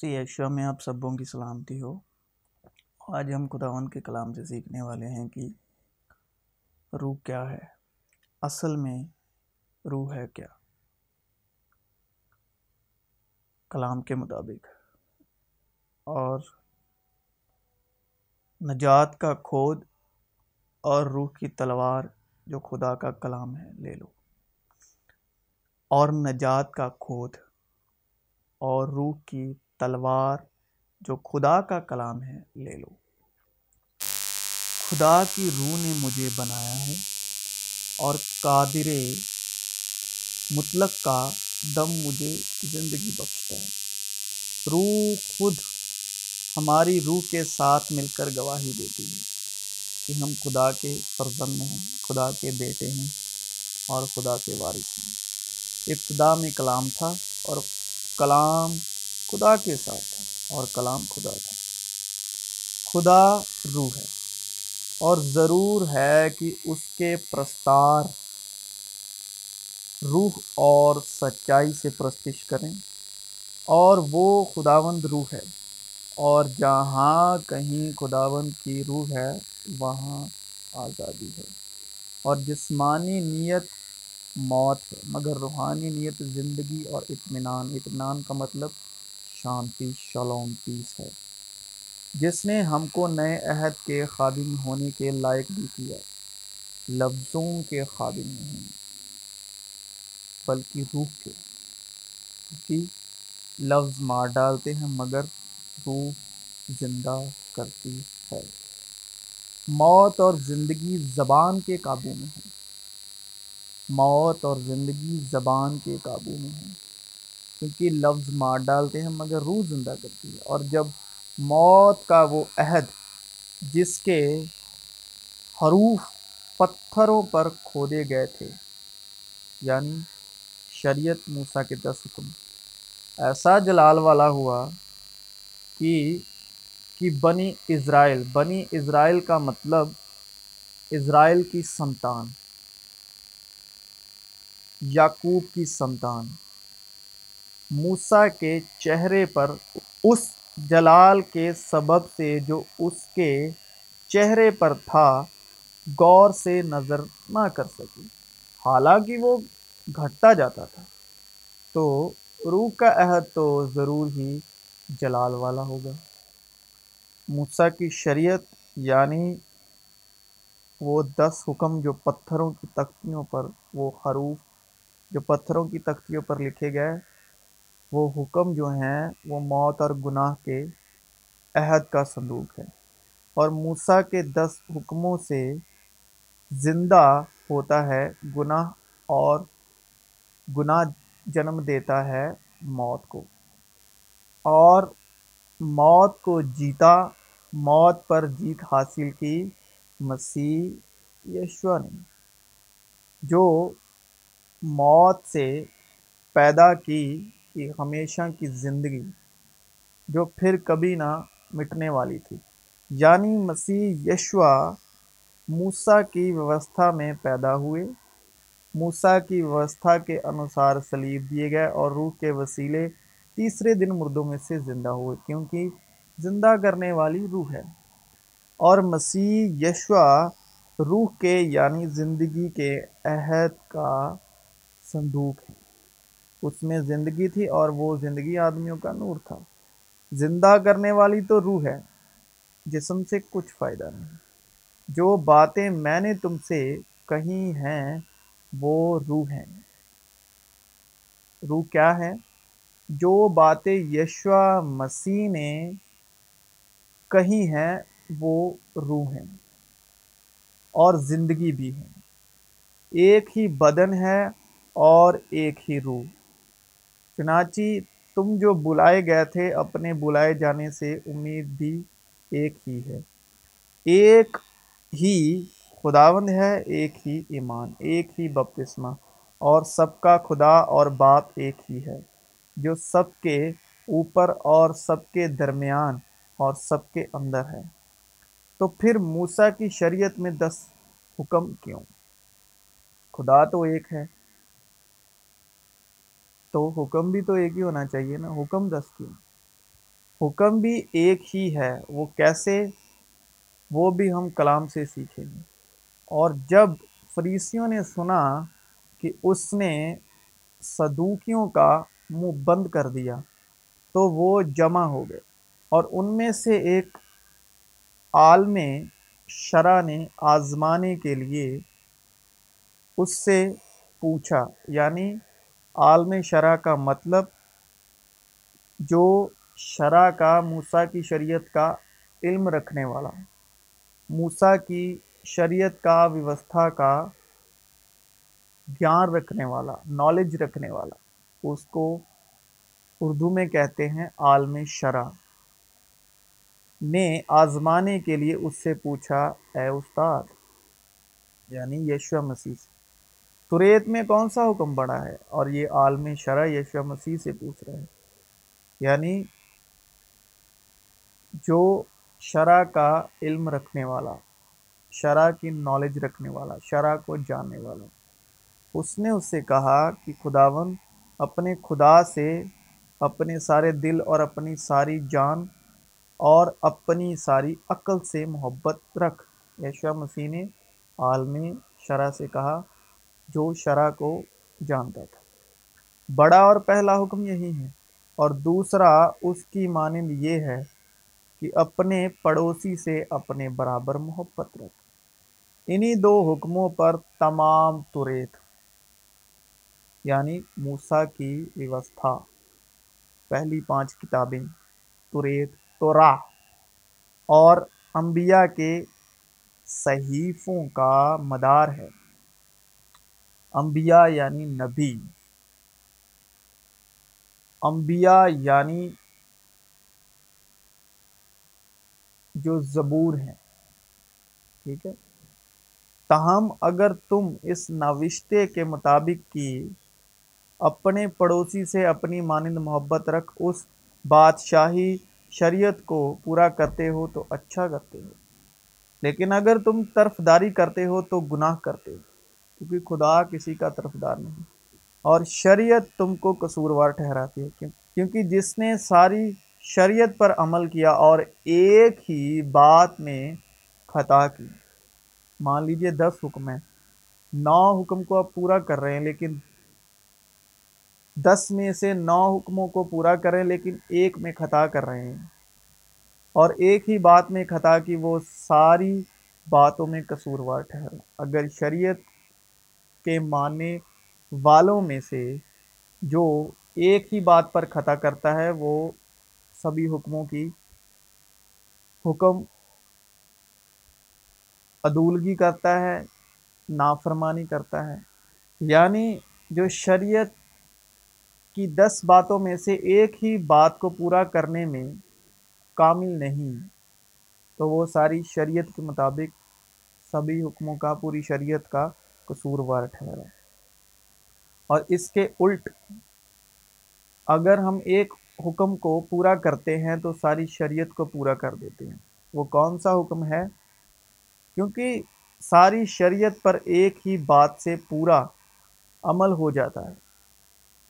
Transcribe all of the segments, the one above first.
سی Asia میں آپ سبوں کی سلامتی ہو۔ آج ہم خداون کے کلام سے سیکھنے والے ہیں کہ روح کیا ہے۔ اصل میں روح ہے کیا۔ کلام کے مطابق۔ اور نجات کا کھود اور روح کی تلوار جو خدا کا کلام ہے، لے لو۔ اور نجات کا کھود اور روح کی تلوار جو خدا کا کلام ہے، لے لو۔ خدا کی روح نے مجھے بنایا ہے اور قادر مطلق کا دم مجھے زندگی بخشتا ہے۔ روح خود ہماری روح کے ساتھ مل کر گواہی دیتی ہے کہ ہم خدا کے فرزند ہیں، خدا کے بیٹے ہیں اور خدا کے وارث ہیں۔ ابتدا میں کلام تھا اور کلام خدا کے ساتھ تھا اور کلام خدا تھا خدا روح ہے اور ضرور ہے کہ اس کے پرستار روح اور سچائی سے پرستش کریں اور وہ خداوند روح ہے اور جہاں کہیں خداوند کی روح ہے، وہاں آزادی ہے اور جسمانی نیت موت ہے۔ مگر روحانی نیت زندگی اور اطمینان اطمینان کا مطلب شانتی شلوم پیس ہے۔ جس نے ہم کو نئے عہد کے خادم ہونے کے لائق بھی کیا۔ لفظوں کے خادم نہیں، بلکہ روح کے۔ کیونکہ لفظ مار ڈالتے ہیں مگر روح زندہ کرتی ہے۔ موت اور زندگی زبان کے قابو میں ہے۔ موت اور زندگی زبان کے قابو میں ہے۔ کیونکہ لفظ مار ڈالتے ہیں مگر روح زندہ کرتی ہے۔ اور جب موت کا وہ عہد، جس کے حروف پتھروں پر کھودے گئے تھے یعنی شریعت موسیٰ کے دس حکم، ایسا جلال والا ہوا کہ کہ بنی اسرائیل بنی اسرائیل کا مطلب اسرائیل کی سنتان یعقوب کی سنتان موسیٰ کے چہرے پر اس جلال کے سبب سے جو اس کے چہرے پر تھا، غور سے نظر نہ کر سکی۔ حالانکہ وہ گھٹتا جاتا تھا۔ تو روح کا عہد تو ضرور ہی جلال والا ہوگا۔ موسیٰ کی شریعت یعنی وہ دس حکم جو پتھروں کی تختیوں پر، وہ حروف جو پتھروں کی تختیوں پر لکھے گئے وہ حکم جو ہیں، وہ موت اور گناہ کے عہد کا صندوق ہے۔ اور موسیٰ کے دس حکموں سے زندہ ہوتا ہے، گناہ اور گناہ جنم دیتا ہے موت کو۔ اور موت کو جیتا، موت پر جیت حاصل کی مسیح یشوا نے، جو موت سے پیدا کی کہ ہمیشہ کی زندگی جو پھر کبھی نہ مٹنے والی تھی۔ یعنی مسیح یشوا موسیٰ کی ویوستھا میں پیدا ہوئے۔ موسیٰ کی ویوستھا کے انوسار سلیب دیے گئے اور روح کے وسیلے تیسرے دن مردوں میں سے زندہ ہوئے، کیونکہ زندہ کرنے والی روح ہے۔ اور مسیح یشوا روح کے یعنی زندگی کے عہد کا صندوق ہے۔ اس میں زندگی تھی اور وہ زندگی آدمیوں کا نور تھا۔ زندہ کرنے والی تو روح ہے، جسم سے کچھ فائدہ نہیں۔ جو باتیں میں نے تم سے کہی ہیں، وہ روح ہیں۔ روح کیا ہے؟ جو باتیں یشوا مسیح نے کہی ہیں، وہ روح ہیں۔ اور زندگی بھی ہیں۔ ایک ہی بدن ہے اور ایک ہی روح۔ چنانچہ تم جو بلائے گئے تھے اپنے بلائے جانے سے امید بھی ایک ہی ہے۔ ایک ہی خداوند ہے، ایک ہی ایمان، ایک ہی بپتسمہ، اور سب کا خدا اور باپ ایک ہی ہے، جو سب کے اوپر اور سب کے درمیان اور سب کے اندر ہے۔ تو پھر موسیٰ کی شریعت میں دس حکم کیوں؟ خدا تو ایک ہے۔ تو حکم بھی تو ایک ہی ہونا چاہیے نا۔ حکم دس کیوں؟ حکم بھی ایک ہی ہے۔ وہ کیسے؟ وہ بھی ہم کلام سے سیکھیں گے۔ اور جب فریسیوں نے سنا کہ اس نے صدوکیوں کا منہ بند کر دیا، تو وہ جمع ہو گئے۔ اور ان میں سے ایک عالم شرح نے آزمانے کے لیے اس سے پوچھا یعنی عالم شرح کا مطلب جو شرح کا موسیٰ کی شریعت کا علم رکھنے والا۔ موسیٰ کی شریعت کا ویوستھا کا گیان رکھنے والا نالج رکھنے والا۔ اس کو اردو میں کہتے ہیں عالم شرح نے آزمانے کے لیے اس سے پوچھا، اے استاد یعنی یشو مسیح سے تریت میں کون سا حکم بڑا ہے؟ اور یہ عالم شرح یشو مسیح سے پوچھ رہے ہیں۔ یعنی جو شرح کا علم رکھنے والا شرح کی نالج رکھنے والا شرح کو جاننے والا، اس نے اس سے کہا کہ خداون اپنے خدا سے اپنے سارے دل اور اپنی ساری جان اور اپنی ساری عقل سے محبت رکھ۔ یشوا مسیح نے عالم شرح سے کہا جو شرح کو جانتا تھا۔ بڑا اور پہلا حکم یہی ہے۔ اور دوسرا اس کی مانند یہ ہے کہ اپنے پڑوسی سے اپنے برابر محبت رکھ۔ انہی دو حکموں پر تمام تریت یعنی موسا کی ویوستھا۔ پہلی پانچ کتابیں تریت تو راہ اور انبیاء کے صحیفوں کا مدار ہے۔ انبیاء یعنی نبی۔ انبیاء یعنی جو زبور ہیں۔ ٹھیک ہے؟ تاہم، اگر تم اس نوشتے کے مطابق کی اپنے پڑوسی سے اپنی مانند محبت رکھ، اس بادشاہی شریعت کو پورا کرتے ہو تو اچھا کرتے ہو۔ لیکن اگر تم طرف داری کرتے ہو تو گناہ کرتے ہو۔ کیونکہ خدا کسی کا طرف دار نہیں۔ اور شریعت تم کو قصوروار ٹھہراتی ہے۔ کیونکہ جس نے ساری شریعت پر عمل کیا اور ایک ہی بات میں خطا کی۔ مان لیجیے دس حکم ہیں۔ نو حکم کو آپ پورا کر رہے ہیں لیکن دس میں سے نو حکموں کو پورا کریں لیکن ایک میں خطا کر رہے ہیں۔ اور ایک ہی بات میں خطا کی وہ ساری باتوں میں قصوروار ٹھہرا اگر شریعت کے ماننے والوں میں سے جو ایک ہی بات پر خطا کرتا ہے، وہ سبھی حکموں کی حکم عدولگی کرتا ہے، نافرمانی کرتا ہے۔ یعنی جو شریعت کی دس باتوں میں سے ایک ہی بات کو پورا کرنے میں کامل نہیں، تو وہ ساری شریعت کے مطابق سبھی حکموں کا، پوری شریعت کا قصوروار ٹھہرا اور اس کے الٹ اگر ہم ایک حکم کو پورا کرتے ہیں تو ساری شریعت کو پورا کر دیتے ہیں۔ وہ کون سا حکم ہے؟ کیونکہ ساری شریعت پر ایک ہی بات سے پورا عمل ہو جاتا ہے۔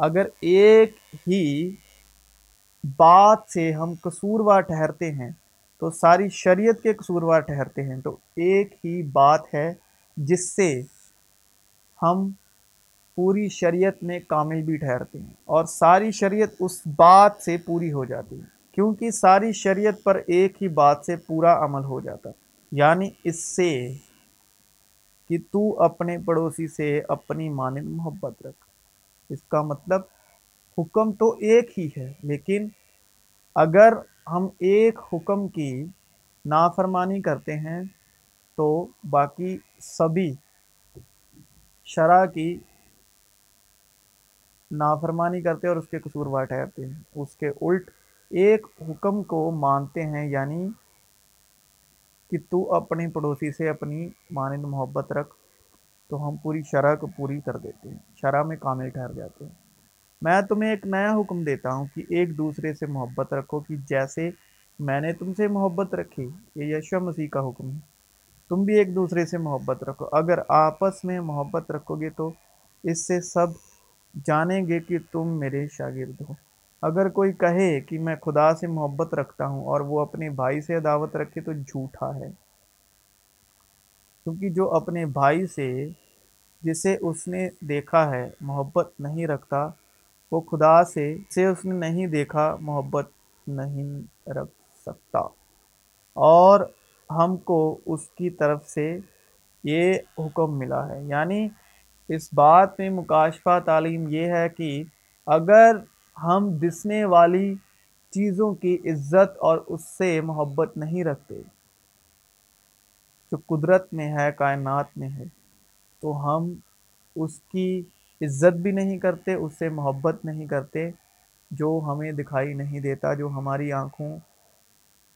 اگر ایک ہی بات سے ہم قصوروار ٹھہرتے ہیں تو ساری شریعت کے قصوروار ٹھہرتے ہیں تو ایک ہی بات ہے جس سے ہم پوری شریعت میں کامل بھی ٹھہرتے ہیں اور ساری شریعت اس بات سے پوری ہو جاتی ہے، کیونکہ ساری شریعت پر ایک ہی بات سے پورا عمل ہو جاتا یعنی اس سے کہ تو اپنے پڑوسی سے اپنی مانند محبت رکھ۔ اس کا مطلب حکم تو ایک ہی ہے، لیکن اگر ہم ایک حکم کی نافرمانی کرتے ہیں تو باقی سبھی شرح کی نافرمانی کرتے اور اس کے قصور ٹھہرتے ہیں۔ اس کے الٹ ایک حکم کو مانتے ہیں یعنی کہ تو اپنی پڑوسی سے اپنی مانند محبت رکھ، تو ہم پوری شرح کو پوری کر دیتے ہیں، شرح میں کامل ٹھہر جاتے ہیں۔ میں تمہیں ایک نیا حکم دیتا ہوں کہ ایک دوسرے سے محبت رکھو، کہ جیسے میں نے تم سے محبت رکھی، یہ یشو مسیح کا حکم ہے۔ تم بھی ایک دوسرے سے محبت رکھو۔ اگر آپس میں محبت رکھو گے تو اس سے سب جانیں گے کہ تم میرے شاگرد ہو۔ اگر کوئی کہے کہ میں خدا سے محبت رکھتا ہوں اور وہ اپنے بھائی سے عداوت رکھے تو جھوٹا ہے۔ کیونکہ جو اپنے بھائی سے، جسے اس نے دیکھا ہے، محبت نہیں رکھتا، وہ خدا سے سے اس نے نہیں دیکھا، محبت نہیں رکھ سکتا۔ اور ہم کو اس کی طرف سے یہ حکم ملا ہے۔ یعنی اس بات میں مکاشفہ تعلیم یہ ہے کہ اگر ہم دسنے والی چیزوں کی عزت اور اس سے محبت نہیں رکھتے، جو قدرت میں ہے، کائنات میں ہے، تو ہم اس کی عزت بھی نہیں کرتے، اس سے محبت نہیں کرتے، جو ہمیں دکھائی نہیں دیتا، جو ہماری آنکھوں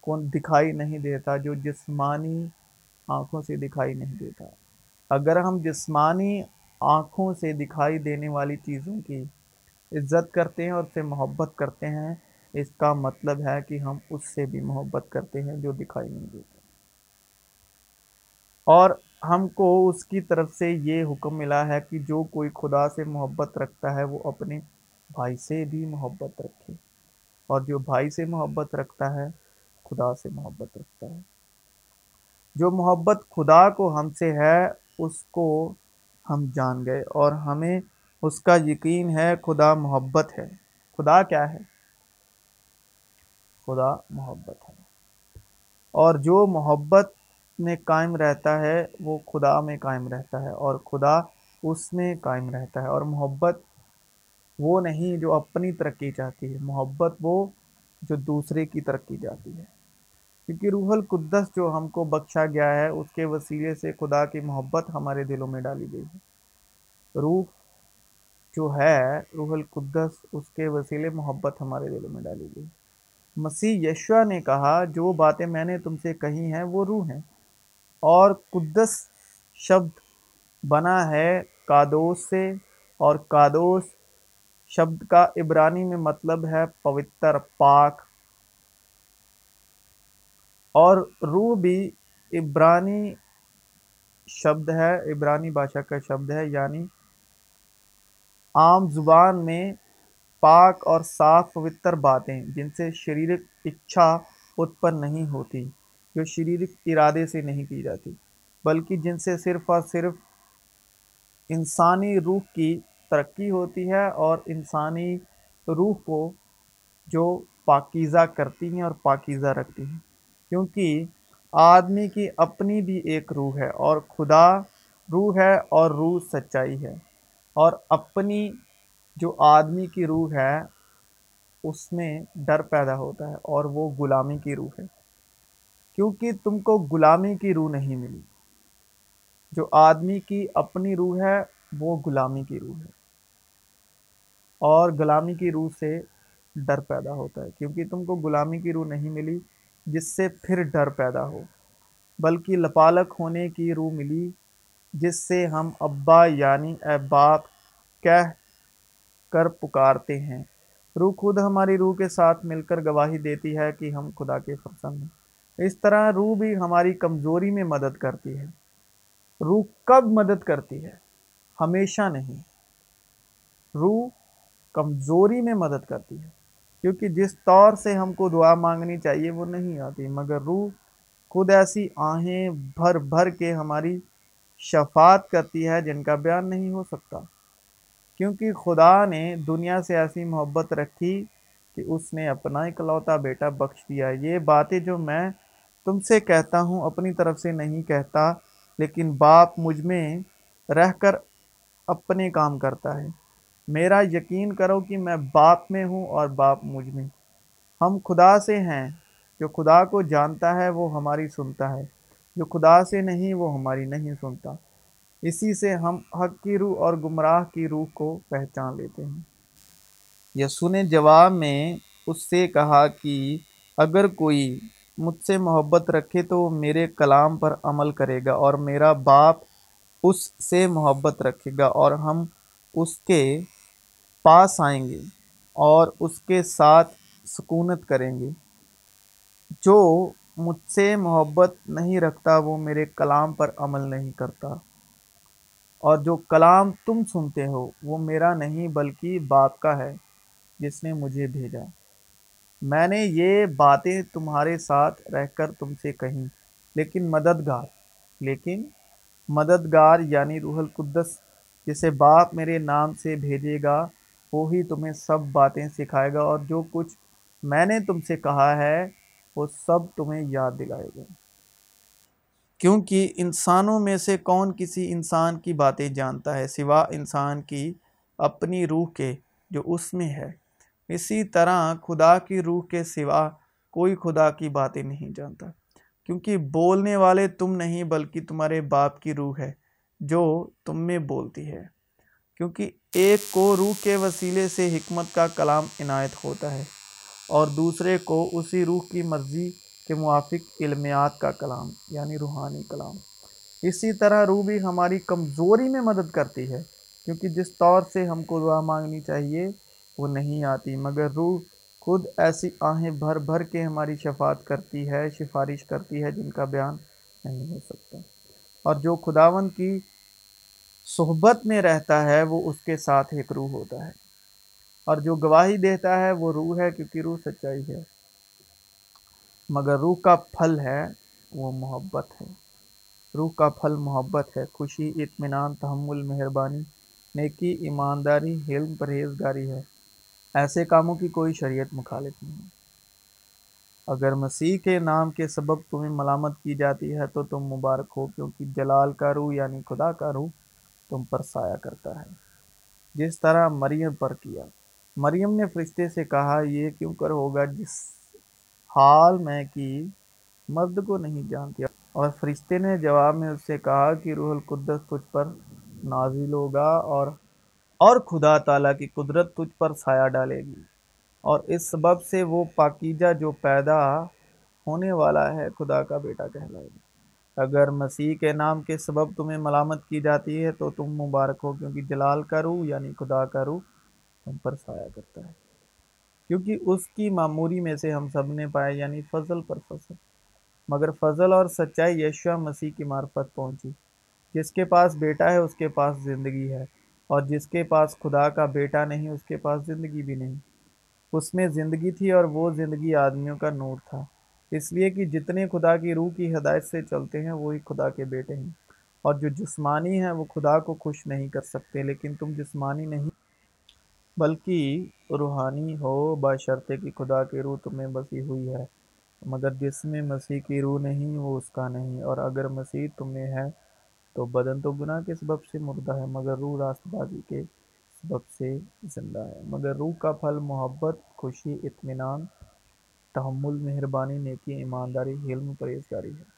کو دکھائی نہیں دیتا، جو جسمانی آنکھوں سے دکھائی نہیں دیتا۔ اگر ہم جسمانی آنکھوں سے دکھائی دینے والی چیزوں کی عزت کرتے ہیں اور اس سے محبت کرتے ہیں، اس کا مطلب ہے کہ ہم اس سے بھی محبت کرتے ہیں جو دکھائی نہیں دیتا۔ اور ہم کو اس کی طرف سے یہ حکم ملا ہے کہ جو کوئی خدا سے محبت رکھتا ہے، وہ اپنے بھائی سے بھی محبت رکھے۔ اور جو بھائی سے محبت رکھتا ہے خدا سے محبت رکھتا ہے۔ جو محبت خدا کو ہم سے ہے، اس کو ہم جان گئے اور ہمیں اس کا یقین ہے، خدا محبت ہے۔ خدا کیا ہے؟ خدا محبت ہے۔ اور جو محبت میں قائم رہتا ہے، وہ خدا میں قائم رہتا ہے اور خدا اس میں قائم رہتا ہے۔ اور محبت وہ نہیں جو اپنی ترقی چاہتی ہے، محبت وہ جو دوسرے کی ترقی چاہتی ہے۔ کیونکہ روح القدس جو ہم کو بخشا گیا ہے، اس کے وسیلے سے خدا کی محبت ہمارے دلوں میں ڈالی گئی ہے۔ روح جو ہے، روح القدس، اس کے وسیلے محبت ہمارے دلوں میں ڈالی گئی۔ مسیح یشوا نے کہا، جو باتیں میں نے تم سے کہی ہیں، وہ روح ہیں۔ اور قدس شبد بنا ہے کادوس سے، اور کادوس شبد کا عبرانی میں مطلب ہے پوتر، پاک اور روح بھی عبرانی شبد ہے، عبرانی بادشاہ کا شبد ہے یعنی عام زبان میں پاک اور صاف پوتر باتیں جن سے شریرک اچھا اتپن نہیں ہوتی، جو شریرک ارادے سے نہیں کی جاتی، بلکہ جن سے صرف اور صرف انسانی روح کی ترقی ہوتی ہے اور انسانی روح کو جو پاکیزہ کرتی ہیں اور پاکیزہ رکھتی ہیں۔ کیونکہ آدمی کی اپنی بھی ایک روح ہے اور خدا روح ہے اور روح سچائی ہے اور اپنی جو آدمی کی روح ہے، اس میں ڈر پیدا ہوتا ہے اور وہ غلامی کی روح ہے۔ کیونکہ تم کو غلامی کی روح نہیں ملی۔ جو آدمی کی اپنی روح ہے، وہ غلامی کی روح ہے۔ اور غلامی کی روح سے ڈر پیدا ہوتا ہے۔ کیونکہ تم کو غلامی کی روح نہیں ملی جس سے پھر ڈر پیدا ہو، بلکہ لپالک ہونے کی روح ملی، جس سے ہم ابا یعنی اے باپ کہہ کر پکارتے ہیں۔ روح خود ہماری روح کے ساتھ مل کر گواہی دیتی ہے کہ ہم خدا کے فرزند ہیں۔ اس طرح روح بھی ہماری کمزوری میں مدد کرتی ہے۔ روح کب مدد کرتی ہے؟ ہمیشہ نہیں۔ روح کمزوری میں مدد کرتی ہے۔ کیونکہ جس طور سے ہم کو دعا مانگنی چاہیے وہ نہیں آتی، مگر روح خود ایسی آہیں بھر بھر کے ہماری شفاعت کرتی ہے جن کا بیان نہیں ہو سکتا۔ کیونکہ خدا نے دنیا سے ایسی محبت رکھی کہ اس نے اپنا اکلوتا بیٹا بخش دیا۔ یہ باتیں جو میں تم سے کہتا ہوں اپنی طرف سے نہیں کہتا، لیکن باپ مجھ میں رہ کر اپنے کام کرتا ہے۔ میرا یقین کرو کہ میں باپ میں ہوں اور باپ مجھ میں۔ ہم خدا سے ہیں، جو خدا کو جانتا ہے وہ ہماری سنتا ہے، جو خدا سے نہیں وہ ہماری نہیں سنتا۔ اسی سے ہم حق کی روح اور گمراہ کی روح کو پہچان لیتے ہیں۔ یسو نے جواب میں اس سے کہا کہ اگر کوئی مجھ سے محبت رکھے تو وہ میرے کلام پر عمل کرے گا اور میرا باپ اس سے محبت رکھے گا اور ہم اس کے پاس آئیں گے اور اس کے ساتھ سکونت کریں گے۔ جو مجھ سے محبت نہیں رکھتا وہ میرے کلام پر عمل نہیں کرتا۔ اور جو کلام تم سنتے ہو وہ میرا نہیں بلکہ باپ کا ہے جس نے مجھے بھیجا۔ میں نے یہ باتیں تمہارے ساتھ رہ کر تم سے کہیں، لیکن مددگار لیکن مددگار یعنی روح القدس جسے باپ میرے نام سے بھیجے گا وہی تمہیں سب باتیں سکھائے گا اور جو کچھ میں نے تم سے کہا ہے، وہ سب تمہیں یاد دلائے گا۔ کیونکہ انسانوں میں سے کون کسی انسان کی باتیں جانتا ہے سوا انسان کی اپنی روح کے جو اس میں ہے۔ اسی طرح خدا کی روح کے سوا کوئی خدا کی باتیں نہیں جانتا۔ کیونکہ بولنے والے تم نہیں، بلکہ تمہارے باپ کی روح ہے جو تم میں بولتی ہے۔ کیونکہ ایک کو روح کے وسیلے سے حکمت کا کلام عنایت ہوتا ہے اور دوسرے کو اسی روح کی مرضی کے موافق علمیات کا کلام یعنی روحانی کلام۔ اسی طرح روح بھی ہماری کمزوری میں مدد کرتی ہے، کیونکہ جس طور سے ہم کو دعا مانگنی چاہیے، وہ نہیں آتی۔ مگر روح خود ایسی آہیں بھر بھر کے ہماری شفاعت کرتی ہے، سفارش کرتی ہے جن کا بیان نہیں ہو سکتا۔ اور جو خداون کی صحبت میں رہتا ہے، وہ اس کے ساتھ ایک روح ہوتا ہے۔ اور جو گواہی دیتا ہے، وہ روح ہے، کیونکہ روح سچائی ہے۔ مگر روح کا پھل ہے، وہ محبت ہے۔ روح کا پھل محبت ہے، خوشی، اطمینان، تحمل، مہربانی، نیکی، ایمانداری، حلم، پرہیزگاری ہے۔ ایسے کاموں کی کوئی شریعت مخالف نہیں۔ اگر مسیح کے نام کے سبب تمہیں ملامت کی جاتی ہے، تو تم مبارک ہو، کیونکہ جلال کا روح یعنی خدا کا روح تم پر سایہ کرتا ہے۔ جس طرح مریم پر کیا۔ مریم نے فرشتے سے کہا، یہ کیوں کر ہوگا؟ جس حال میں کی مرد کو نہیں جانتی اور فرشتے نے جواب میں اس سے کہا کہ روح القدس تجھ پر نازل ہوگا اور اور خدا تعالیٰ کی قدرت تجھ پر سایہ ڈالے گی۔ اور اس سبب سے وہ پاکیجہ جو پیدا ہونے والا ہے، خدا کا بیٹا کہلائے گا۔ اگر مسیح کے نام کے سبب تمہیں ملامت کی جاتی ہے تو تم مبارک ہو، کیونکہ جلال کا روح یعنی خدا کا روح تم پر سایہ کرتا ہے۔ کیونکہ اس کی معموری میں سے ہم سب نے پائے یعنی فضل پر فضل۔ مگر فضل اور سچائی یشوہ مسیح کی معرفت پہنچی۔ جس کے پاس بیٹا ہے، اس کے پاس زندگی ہے۔ اور جس کے پاس خدا کا بیٹا نہیں، اس کے پاس زندگی بھی نہیں۔ اس میں زندگی تھی اور وہ زندگی آدمیوں کا نور تھا۔ اس لیے کہ جتنے خدا کی روح کی ہدایت سے چلتے ہیں، وہی خدا کے بیٹے ہیں۔ اور جو جسمانی ہیں، وہ خدا کو خوش نہیں کر سکتے، لیکن تم جسمانی نہیں، بلکہ روحانی ہو۔ بشرطے کی خدا کی روح تمہیں بسی ہوئی ہے، مگر جس میں مسیح کی روح نہیں، وہ اس کا نہیں۔ اور اگر مسیح تمہیں ہے، تو بدن تو گناہ کے سبب سے مردہ ہے، مگر روح راست بازی کے سبب سے زندہ ہے۔ مگر روح کا پھل محبت، خوشی، اطمینان تحمل مہربانی نیکی ایمانداری حلم پرہیزگاری ہے۔